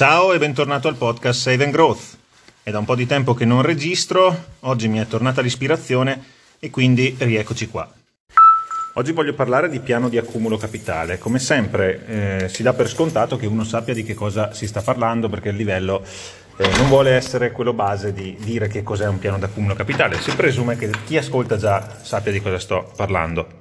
Ciao e bentornato al podcast Save and Growth. È da un po' di tempo che non registro, oggi mi è tornata l'ispirazione e quindi rieccoci qua. Oggi voglio parlare di piano di accumulo capitale. Come sempre eh, si dà per scontato che uno sappia di che cosa si sta parlando perché il livello eh, non vuole essere quello base di dire che cos'è un piano di accumulo capitale. Si presume che chi ascolta già sappia di cosa sto parlando.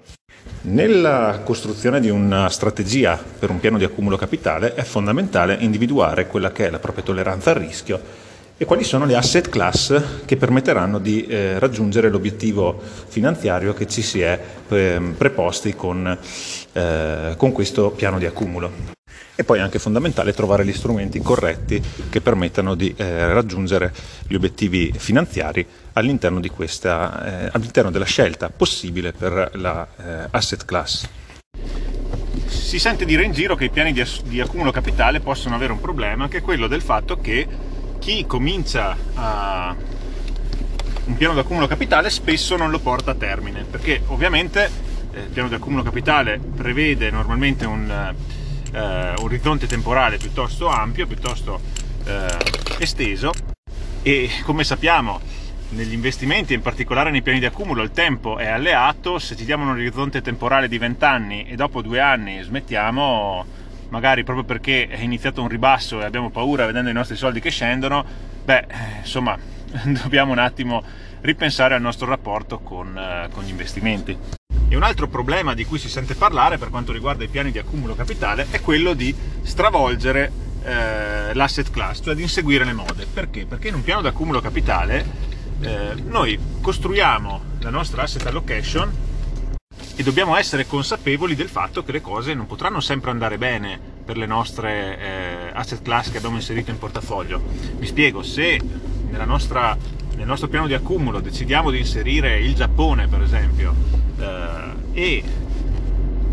Nella costruzione di una strategia per un piano di accumulo capitale è fondamentale individuare quella che è la propria tolleranza al rischio e quali sono le asset class che permetteranno di eh, raggiungere l'obiettivo finanziario che ci si è eh, preposti con, eh, con questo piano di accumulo e poi è anche fondamentale trovare gli strumenti corretti che permettano di eh, raggiungere gli obiettivi finanziari all'interno, questa, eh, all'interno, della scelta possibile per la eh, asset class. Si sente dire in giro che i piani di, di accumulo capitale possono avere un problema che è quello del fatto che chi comincia a un piano di accumulo capitale spesso non lo porta a termine perché ovviamente eh, il piano di accumulo capitale prevede normalmente un eh, orizzonte temporale piuttosto ampio, piuttosto eh, esteso e come sappiamo negli investimenti, in particolare nei piani di accumulo, il tempo è alleato, se ci diamo un orizzonte temporale di 20 anni e dopo due anni smettiamo, magari proprio perché è iniziato un ribasso e abbiamo paura vedendo i nostri soldi che scendono, beh, insomma, dobbiamo un attimo ripensare al nostro rapporto con, eh, con gli investimenti. E un altro problema di cui si sente parlare per quanto riguarda i piani di accumulo capitale è quello di stravolgere eh, l'asset class, cioè di inseguire le mode. Perché? Perché in un piano di accumulo capitale eh, noi costruiamo la nostra asset allocation e dobbiamo essere consapevoli del fatto che le cose non potranno sempre andare bene per le nostre eh, asset class che abbiamo inserito in portafoglio. Mi spiego, se nostra, nel nostro piano di accumulo decidiamo di inserire il Giappone, per esempio, eh, e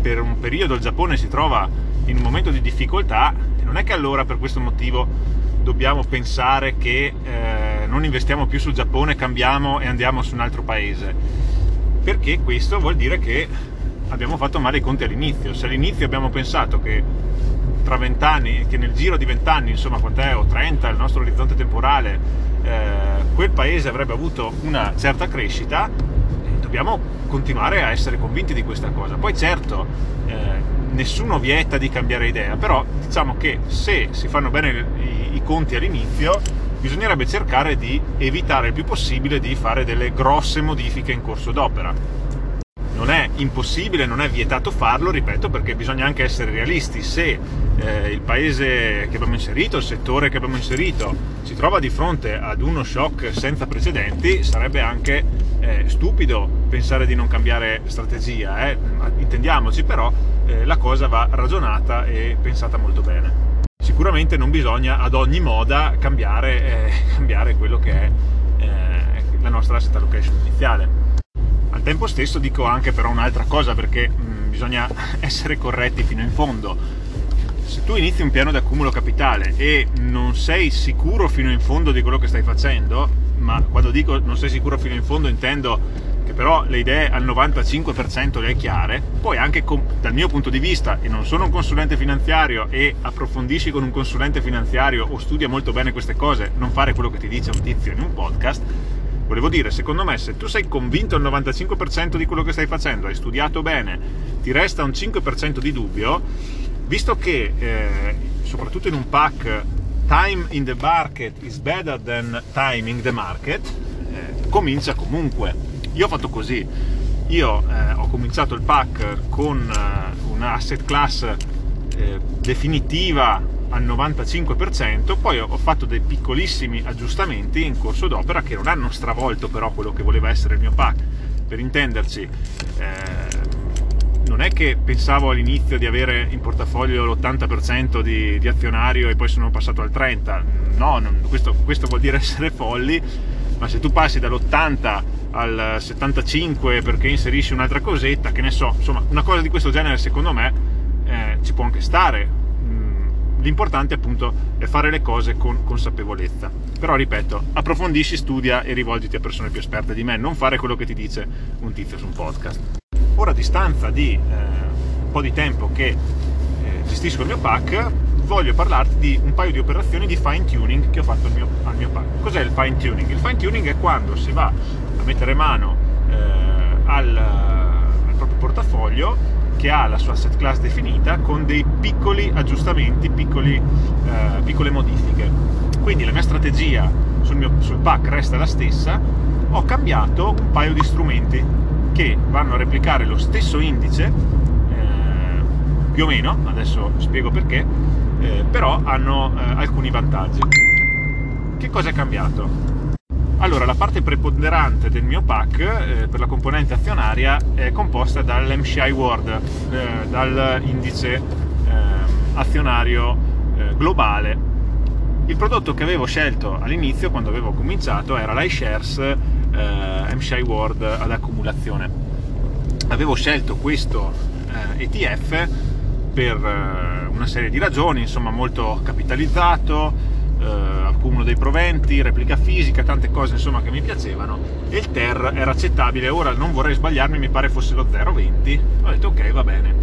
per un periodo il Giappone si trova in un momento di difficoltà, non è che allora per questo motivo dobbiamo pensare che eh, non investiamo più sul Giappone, cambiamo e andiamo su un altro paese, perché questo vuol dire che abbiamo fatto male i conti all'inizio. Se all'inizio abbiamo pensato che tra vent'anni, che nel giro di vent'anni, insomma, quant'è, o 30, il nostro orizzonte temporale, eh, quel paese avrebbe avuto una certa crescita, dobbiamo continuare a essere convinti di questa cosa. Poi certo, eh, nessuno vieta di cambiare idea, però diciamo che se si fanno bene i, i conti all'inizio, bisognerebbe cercare di evitare il più possibile di fare delle grosse modifiche in corso d'opera. Non è impossibile, non è vietato farlo, ripeto, perché bisogna anche essere realisti. Se eh, il paese che abbiamo inserito, il settore che abbiamo inserito, si trova di fronte ad uno shock senza precedenti, sarebbe anche eh, stupido pensare di non cambiare strategia, eh? intendiamoci, però eh, la cosa va ragionata e pensata molto bene. Sicuramente non bisogna ad ogni moda cambiare, eh, cambiare quello che è eh, la nostra asset allocation iniziale. Tempo stesso dico anche però un'altra cosa perché mh, bisogna essere corretti fino in fondo. Se tu inizi un piano di accumulo capitale e non sei sicuro fino in fondo di quello che stai facendo, ma quando dico non sei sicuro fino in fondo intendo che però le idee al 95% le hai chiare, poi anche com- dal mio punto di vista, e non sono un consulente finanziario e approfondisci con un consulente finanziario o studia molto bene queste cose, non fare quello che ti dice un tizio in un podcast, volevo dire, secondo me se tu sei convinto al 95% di quello che stai facendo, hai studiato bene, ti resta un 5% di dubbio, visto che eh, soprattutto in un pack time in the market is better than timing the market, eh, comincia comunque. Io ho fatto così, io eh, ho cominciato il pack con eh, una asset class eh, definitiva al 95%, poi ho fatto dei piccolissimi aggiustamenti in corso d'opera che non hanno stravolto però quello che voleva essere il mio pack. Per intenderci, eh, non è che pensavo all'inizio di avere in portafoglio l'80% di, di azionario e poi sono passato al 30%, no, non, questo, questo, vuol dire essere folli, ma se tu passi dall'80 al 75 perché inserisci un'altra cosetta, che ne so, insomma, una cosa di questo genere secondo me eh, ci può anche stare. L'importante appunto è fare le cose con consapevolezza. Però ripeto, approfondisci, studia e rivolgiti a persone più esperte di me, non fare quello che ti dice un tizio su un podcast. Ora a distanza di eh, un po' di tempo che eh, gestisco il mio pack, voglio parlarti di un paio di operazioni di fine tuning che ho fatto al mio, al mio pack. Cos'è il fine tuning? Il fine tuning è quando si va a mettere mano eh, al, al proprio portafoglio che ha la sua asset class definita con dei piccoli aggiustamenti, piccoli, eh, piccole modifiche. Quindi la mia strategia sul, mio, sul pack resta la stessa, ho cambiato un paio di strumenti che vanno a replicare lo stesso indice, eh, più o meno, adesso spiego perché, eh, però hanno eh, alcuni vantaggi. Che cosa è cambiato? Allora, la parte preponderante del mio pack eh, per la componente azionaria è composta dall'MCI World, eh, dall'indice eh, azionario eh, globale. Il prodotto che avevo scelto all'inizio, quando avevo cominciato, era l'iShares eh, MCI World ad accumulazione. Avevo scelto questo ETF eh, per una serie di ragioni, insomma molto capitalizzato, eh, accumulo dei proventi, replica fisica, tante cose insomma che mi piacevano e il TER era accettabile, ora non vorrei sbagliarmi, mi pare fosse lo 0,20, ho detto ok va bene.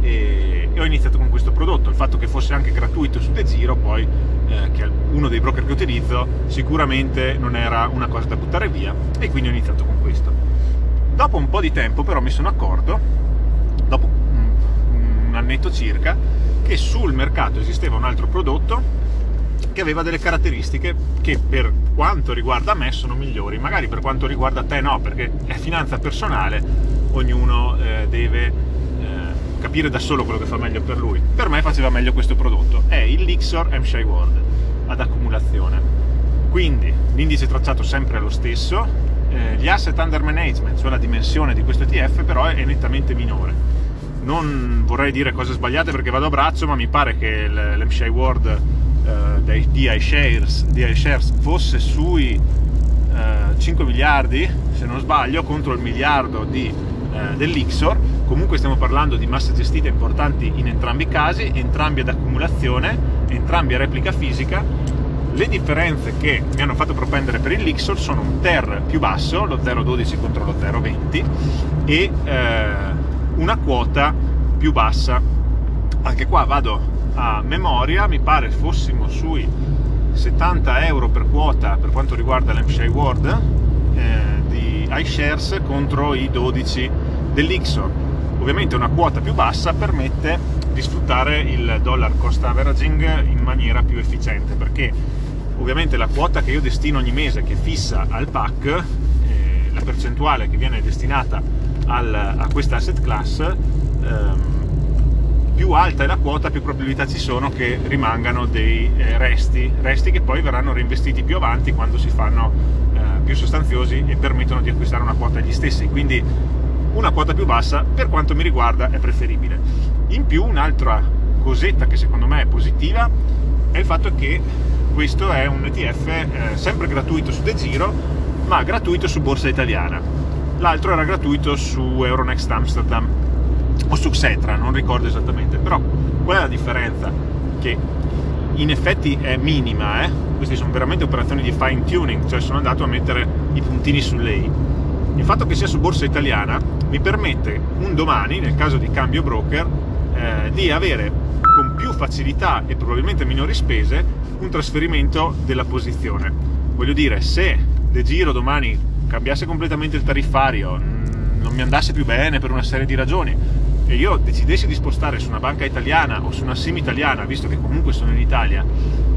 E, e, ho iniziato con questo prodotto, il fatto che fosse anche gratuito su De Giro poi eh, che è uno dei broker che utilizzo sicuramente non era una cosa da buttare via e quindi ho iniziato con questo. Dopo un po' di tempo però mi sono accorto, dopo un, un annetto circa, che sul mercato esisteva un altro prodotto che aveva delle caratteristiche che per quanto riguarda me sono migliori, magari per quanto riguarda te no, perché è finanza personale, ognuno eh, deve eh, capire da solo quello che fa meglio per lui. Per me faceva meglio questo prodotto, è il Lixor MSCI World ad accumulazione. Quindi l'indice tracciato sempre è lo stesso, eh, gli asset under management, cioè la dimensione di questo ETF, però è nettamente minore. Non vorrei dire cose sbagliate perché vado a braccio, ma mi pare che l'MSCI World eh, di iShares, di iShares fosse sui eh, 5 miliardi, se non sbaglio, contro il miliardo di, eh, dell'Ixor. Comunque stiamo parlando di masse gestite importanti in entrambi i casi, entrambi ad accumulazione, entrambi a replica fisica. Le differenze che mi hanno fatto propendere per il Lixor sono un TER più basso, lo 0,12 contro lo 0,20, e eh, una quota più bassa. Anche qua vado a memoria, mi pare fossimo sui 70 euro per quota per quanto riguarda l'MCI World eh, di iShares contro i 12 dell'Ixor. Ovviamente una quota più bassa permette di sfruttare il dollar cost averaging in maniera più efficiente perché ovviamente la quota che io destino ogni mese che fissa al PAC, eh, la percentuale che viene destinata al, a questa asset class ehm, più alta è la quota, più probabilità ci sono che rimangano dei eh, resti, resti che poi verranno reinvestiti più avanti quando si fanno eh, più sostanziosi e permettono di acquistare una quota agli stessi. Quindi una quota più bassa, per quanto mi riguarda, è preferibile. In più, un'altra cosetta che secondo me è positiva è il fatto che questo è un ETF eh, sempre gratuito su De Giro, ma gratuito su Borsa Italiana. L'altro era gratuito su Euronext Amsterdam o su Xetra, non ricordo esattamente, però qual è la differenza? Che in effetti è minima, eh? queste sono veramente operazioni di fine tuning, cioè sono andato a mettere i puntini sulle i. Il fatto che sia su borsa italiana mi permette un domani, nel caso di cambio broker, eh, di avere con più facilità e probabilmente minori spese un trasferimento della posizione. Voglio dire, se De Giro domani cambiasse completamente il tariffario, mm, non mi andasse più bene per una serie di ragioni, e io decidessi di spostare su una banca italiana o su una sim italiana, visto che comunque sono in Italia,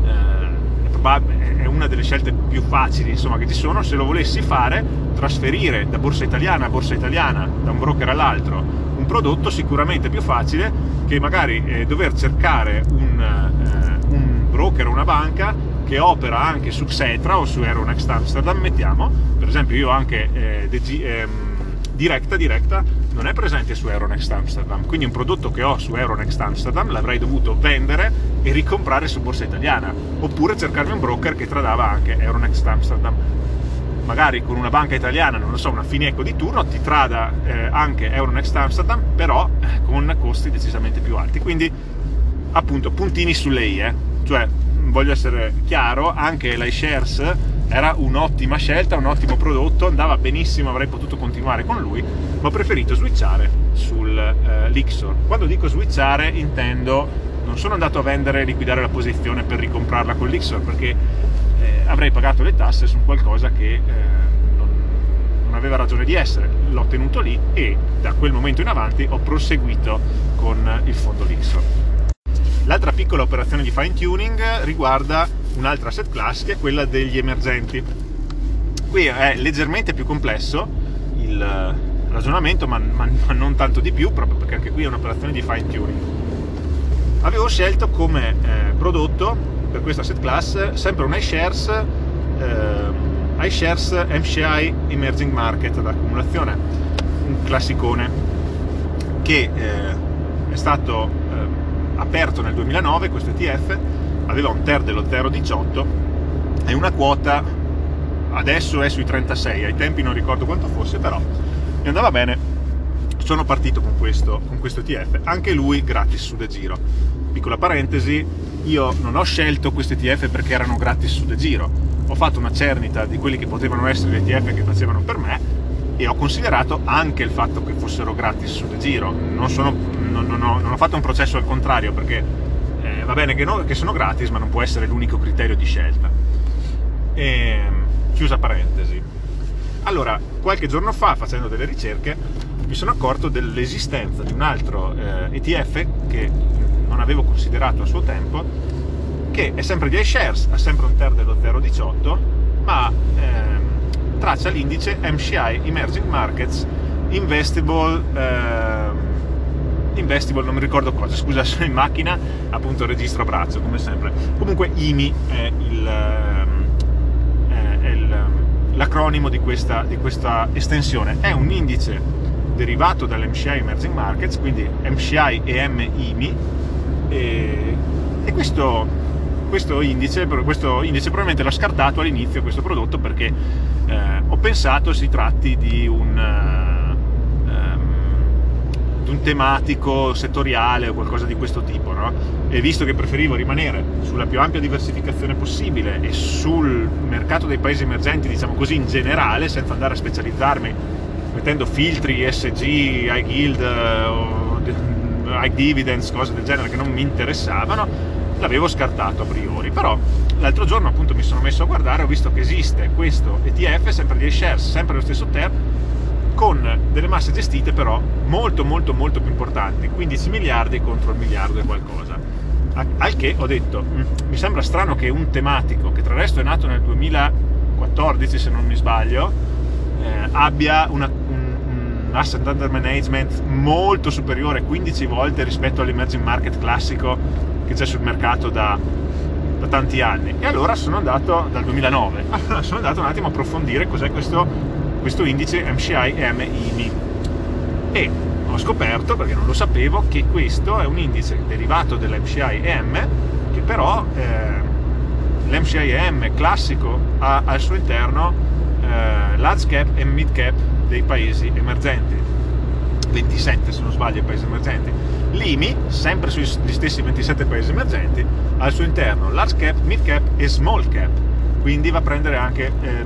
eh, è una delle scelte più facili insomma, che ci sono, se lo volessi fare, trasferire da borsa italiana a borsa italiana, da un broker all'altro, un prodotto sicuramente più facile che magari eh, dover cercare un, eh, un broker o una banca che opera anche su Xetra o su Euronext Amsterdam, mettiamo, per esempio io anche eh, DG, Directa, Directa non è presente su Euronext Amsterdam, quindi un prodotto che ho su Euronext Amsterdam l'avrei dovuto vendere e ricomprare su borsa italiana, oppure cercarmi un broker che tradava anche Euronext Amsterdam. Magari con una banca italiana, non lo so, una Fineco di turno, ti trada eh, anche Euronext Amsterdam, però eh, con costi decisamente più alti. Quindi, appunto, puntini sulle i, eh? cioè voglio essere chiaro, anche l'iShares era un'ottima scelta, un ottimo prodotto, andava benissimo, avrei potuto continuare con lui, ma ho preferito switchare sul eh. Quando dico switchare intendo non sono andato a vendere e liquidare la posizione per ricomprarla con l'Ixor perché eh, avrei pagato le tasse su qualcosa che eh, non, non, aveva ragione di essere. L'ho tenuto lì e da quel momento in avanti ho proseguito con il fondo l'Ixor. L'altra piccola operazione di fine tuning riguarda un'altra asset class che è quella degli emergenti. Qui è leggermente più complesso il ragionamento, ma, ma, ma non tanto di più, proprio perché anche qui è un'operazione di fine tuning. Avevo scelto come eh, prodotto per questa asset class sempre un iShares, eh, iShares MCI Emerging Market d'accumulazione, un classicone che eh, è stato eh, aperto nel 2009, questo ETF, aveva un TER dello 0,18 e una quota adesso è sui 36, ai tempi non ricordo quanto fosse, però mi andava bene. Sono partito con questo, con questo ETF, anche lui gratis su De Giro. Piccola parentesi, io non ho scelto questi ETF perché erano gratis su De Giro, ho fatto una cernita di quelli che potevano essere gli ETF che facevano per me e ho considerato anche il fatto che fossero gratis su De Giro. Non, sono, non, non, ho, non ho, fatto un processo al contrario perché va bene che, no, che, sono gratis, ma non può essere l'unico criterio di scelta. E, ehm, chiusa parentesi. Allora, qualche giorno fa, facendo delle ricerche, mi sono accorto dell'esistenza di un altro eh, ETF che non avevo considerato a suo tempo, che è sempre di iShares, ha sempre un TER dello 0,18, ma ehm, traccia l'indice MCI Emerging Markets Investable, eh, Investable, non mi ricordo cosa, scusa, sono in macchina, appunto registro a braccio, come sempre. Comunque IMI è il... Ehm, l'acronimo di questa, di questa estensione. È un indice derivato dall'MCI Emerging Markets, quindi MCI e MIMI, e, e questo, questo, indice, questo, indice, probabilmente l'ho scartato all'inizio questo prodotto perché eh, ho pensato si tratti di un un tematico settoriale o qualcosa di questo tipo, no? E visto che preferivo rimanere sulla più ampia diversificazione possibile e sul mercato dei paesi emergenti, diciamo così, in generale, senza andare a specializzarmi mettendo filtri, ESG, high yield, high dividends, cose del genere che non mi interessavano, l'avevo scartato a priori. Però l'altro giorno appunto mi sono messo a guardare, ho visto che esiste questo ETF, sempre di shares, sempre lo stesso TER, con delle masse gestite però molto molto molto più importanti, 15 miliardi contro il miliardo e qualcosa. Al che ho detto, mm, mi sembra strano che un tematico, che tra l'altro è nato nel 2014 se non mi sbaglio, eh, abbia una, un, un asset under management molto superiore, 15 volte rispetto all'emerging market classico che c'è sul mercato da, da tanti anni. E allora sono andato, dal 2009, allora sono andato un attimo a approfondire cos'è questo questo indice MCI MIMI e ho scoperto, perché non lo sapevo, che questo è un indice derivato dell'MCI EM che però eh, l'MCI EM classico ha al suo interno eh, large cap e mid cap dei paesi emergenti. 27 se non sbaglio paesi emergenti. l'IMI, sempre sugli stessi 27 paesi emergenti ha al suo interno large cap, mid cap e small cap. Quindi va a prendere anche eh,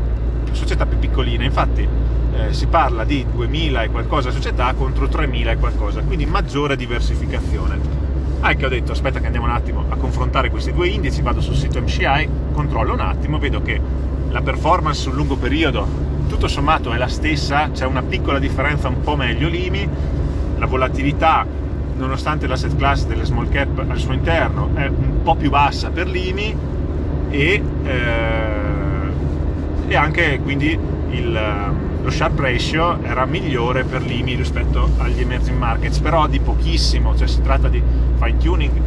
società più piccoline, infatti eh, si parla di 2000 e qualcosa società contro 3000 e qualcosa, quindi maggiore diversificazione. Anche ho detto aspetta che andiamo un attimo a confrontare questi due indici, vado sul sito MCI, controllo un attimo, vedo che la performance sul lungo periodo tutto sommato è la stessa, c'è una piccola differenza un po' meglio l'IMI, la volatilità nonostante l'asset class delle small cap al suo interno è un po' più bassa per l'IMI e eh, e anche quindi il, lo sharp ratio era migliore per l'IMI rispetto agli emerging markets, però di pochissimo, cioè si tratta di fine tuning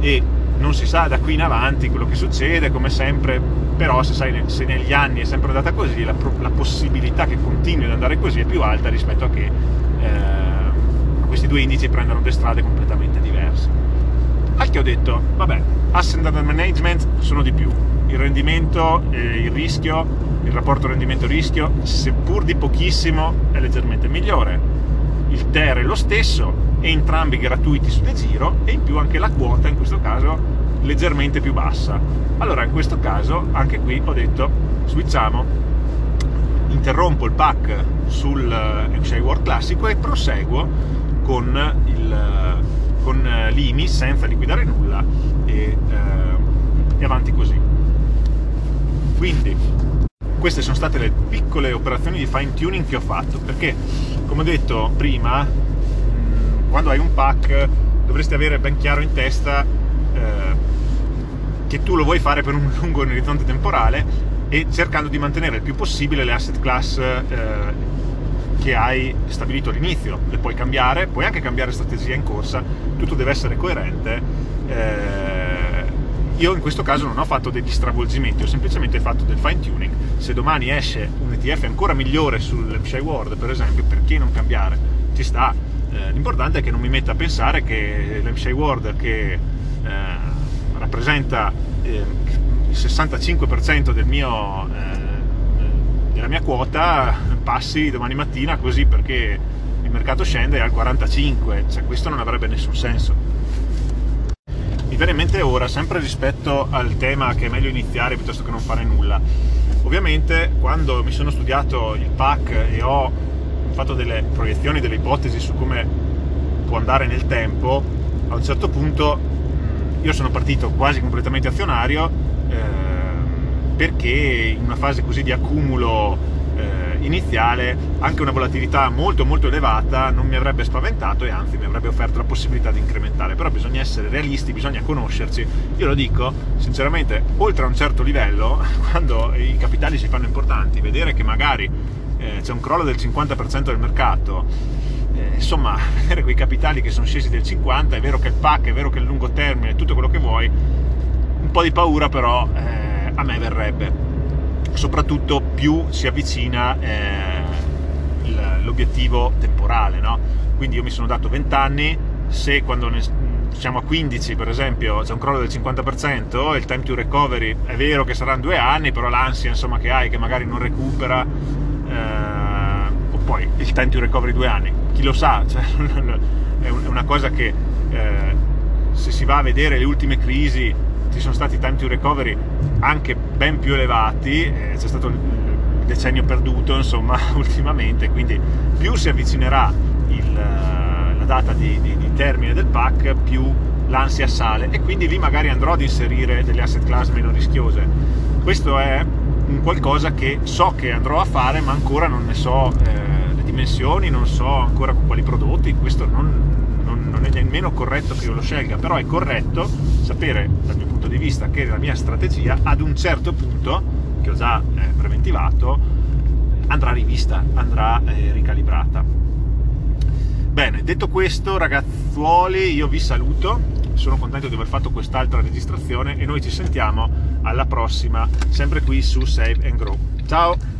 e non si sa da qui in avanti quello che succede, come sempre, però se, sai, se negli anni è sempre andata così, la, la, possibilità che continui ad andare così è più alta rispetto a che eh, questi due indici prendano due strade completamente diverse. Al che ho detto, vabbè, asset management sono di più, il rendimento, eh, il rischio, il rapporto rendimento-rischio, seppur di pochissimo, è leggermente migliore. Il TER è lo stesso, entrambi gratuiti su De Giro e in più anche la quota in questo caso leggermente più bassa. Allora in questo caso anche qui ho detto switchiamo, interrompo il pack sul MCI World classico e proseguo con il con eh, l'IMI senza liquidare nulla e, eh, e avanti così. Quindi queste sono state le piccole operazioni di fine tuning che ho fatto perché come ho detto prima mm, quando hai un pack dovresti avere ben chiaro in testa eh, che tu lo vuoi fare per un lungo orizzonte temporale e cercando di mantenere il più possibile le asset class eh, che hai stabilito all'inizio, le puoi cambiare, puoi anche cambiare strategia in corsa, tutto deve essere coerente. Eh, io in questo caso non ho fatto degli stravolgimenti, ho semplicemente fatto del fine tuning. Se domani esce un ETF ancora migliore sull'MSCI World, per esempio, perché non cambiare? Ci sta. Eh, l'importante è che non mi metta a pensare che l'MSCI World che eh, rappresenta eh, il 65% del mio, eh, della mia quota passi domani mattina così perché il mercato scende al 45, cioè questo non avrebbe nessun senso. Viene in mente ora, sempre rispetto al tema che è meglio iniziare piuttosto che non fare nulla. Ovviamente quando mi sono studiato il PAC e ho fatto delle proiezioni, delle ipotesi su come può andare nel tempo, a un certo punto io sono partito quasi completamente azionario eh, perché in una fase così di accumulo iniziale anche una volatilità molto molto elevata non mi avrebbe spaventato e anzi mi avrebbe offerto la possibilità di incrementare. Però bisogna essere realisti, bisogna conoscerci. Io lo dico sinceramente oltre a un certo livello quando i capitali si fanno importanti vedere che magari eh, c'è un crollo del 50% del mercato eh, insomma vedere quei capitali che sono scesi del 50% è vero che il PAC, è vero che il lungo termine tutto quello che vuoi un po' di paura però eh, a me verrebbe. Soprattutto più si avvicina eh, l'obiettivo temporale. No? Quindi io mi sono dato 20 anni, se quando ne, siamo a 15 per esempio c'è un crollo del 50%, il time to recovery è vero che saranno due anni, però l'ansia insomma, che hai che magari non recupera, eh, o poi il time to recovery due anni, chi lo sa, cioè, è una cosa che eh, se si va a vedere le ultime crisi ci sono stati time to recovery anche ben più elevati, eh, c'è stato decennio perduto insomma ultimamente, quindi più si avvicinerà il, la data di, di, di termine del pack più l'ansia sale e quindi lì magari andrò ad inserire delle asset class meno rischiose. Questo è un qualcosa che so che andrò a fare ma ancora non ne so eh, le dimensioni, non so ancora con quali prodotti, questo non, non è nemmeno corretto che io lo scelga, però è corretto sapere dal mio punto di vista che la mia strategia ad un certo punto, che ho già eh, preventivato, andrà rivista, andrà eh, ricalibrata. Bene, detto questo ragazzuoli, io vi saluto, sono contento di aver fatto quest'altra registrazione e noi ci sentiamo alla prossima, sempre qui su Save and Grow. Ciao!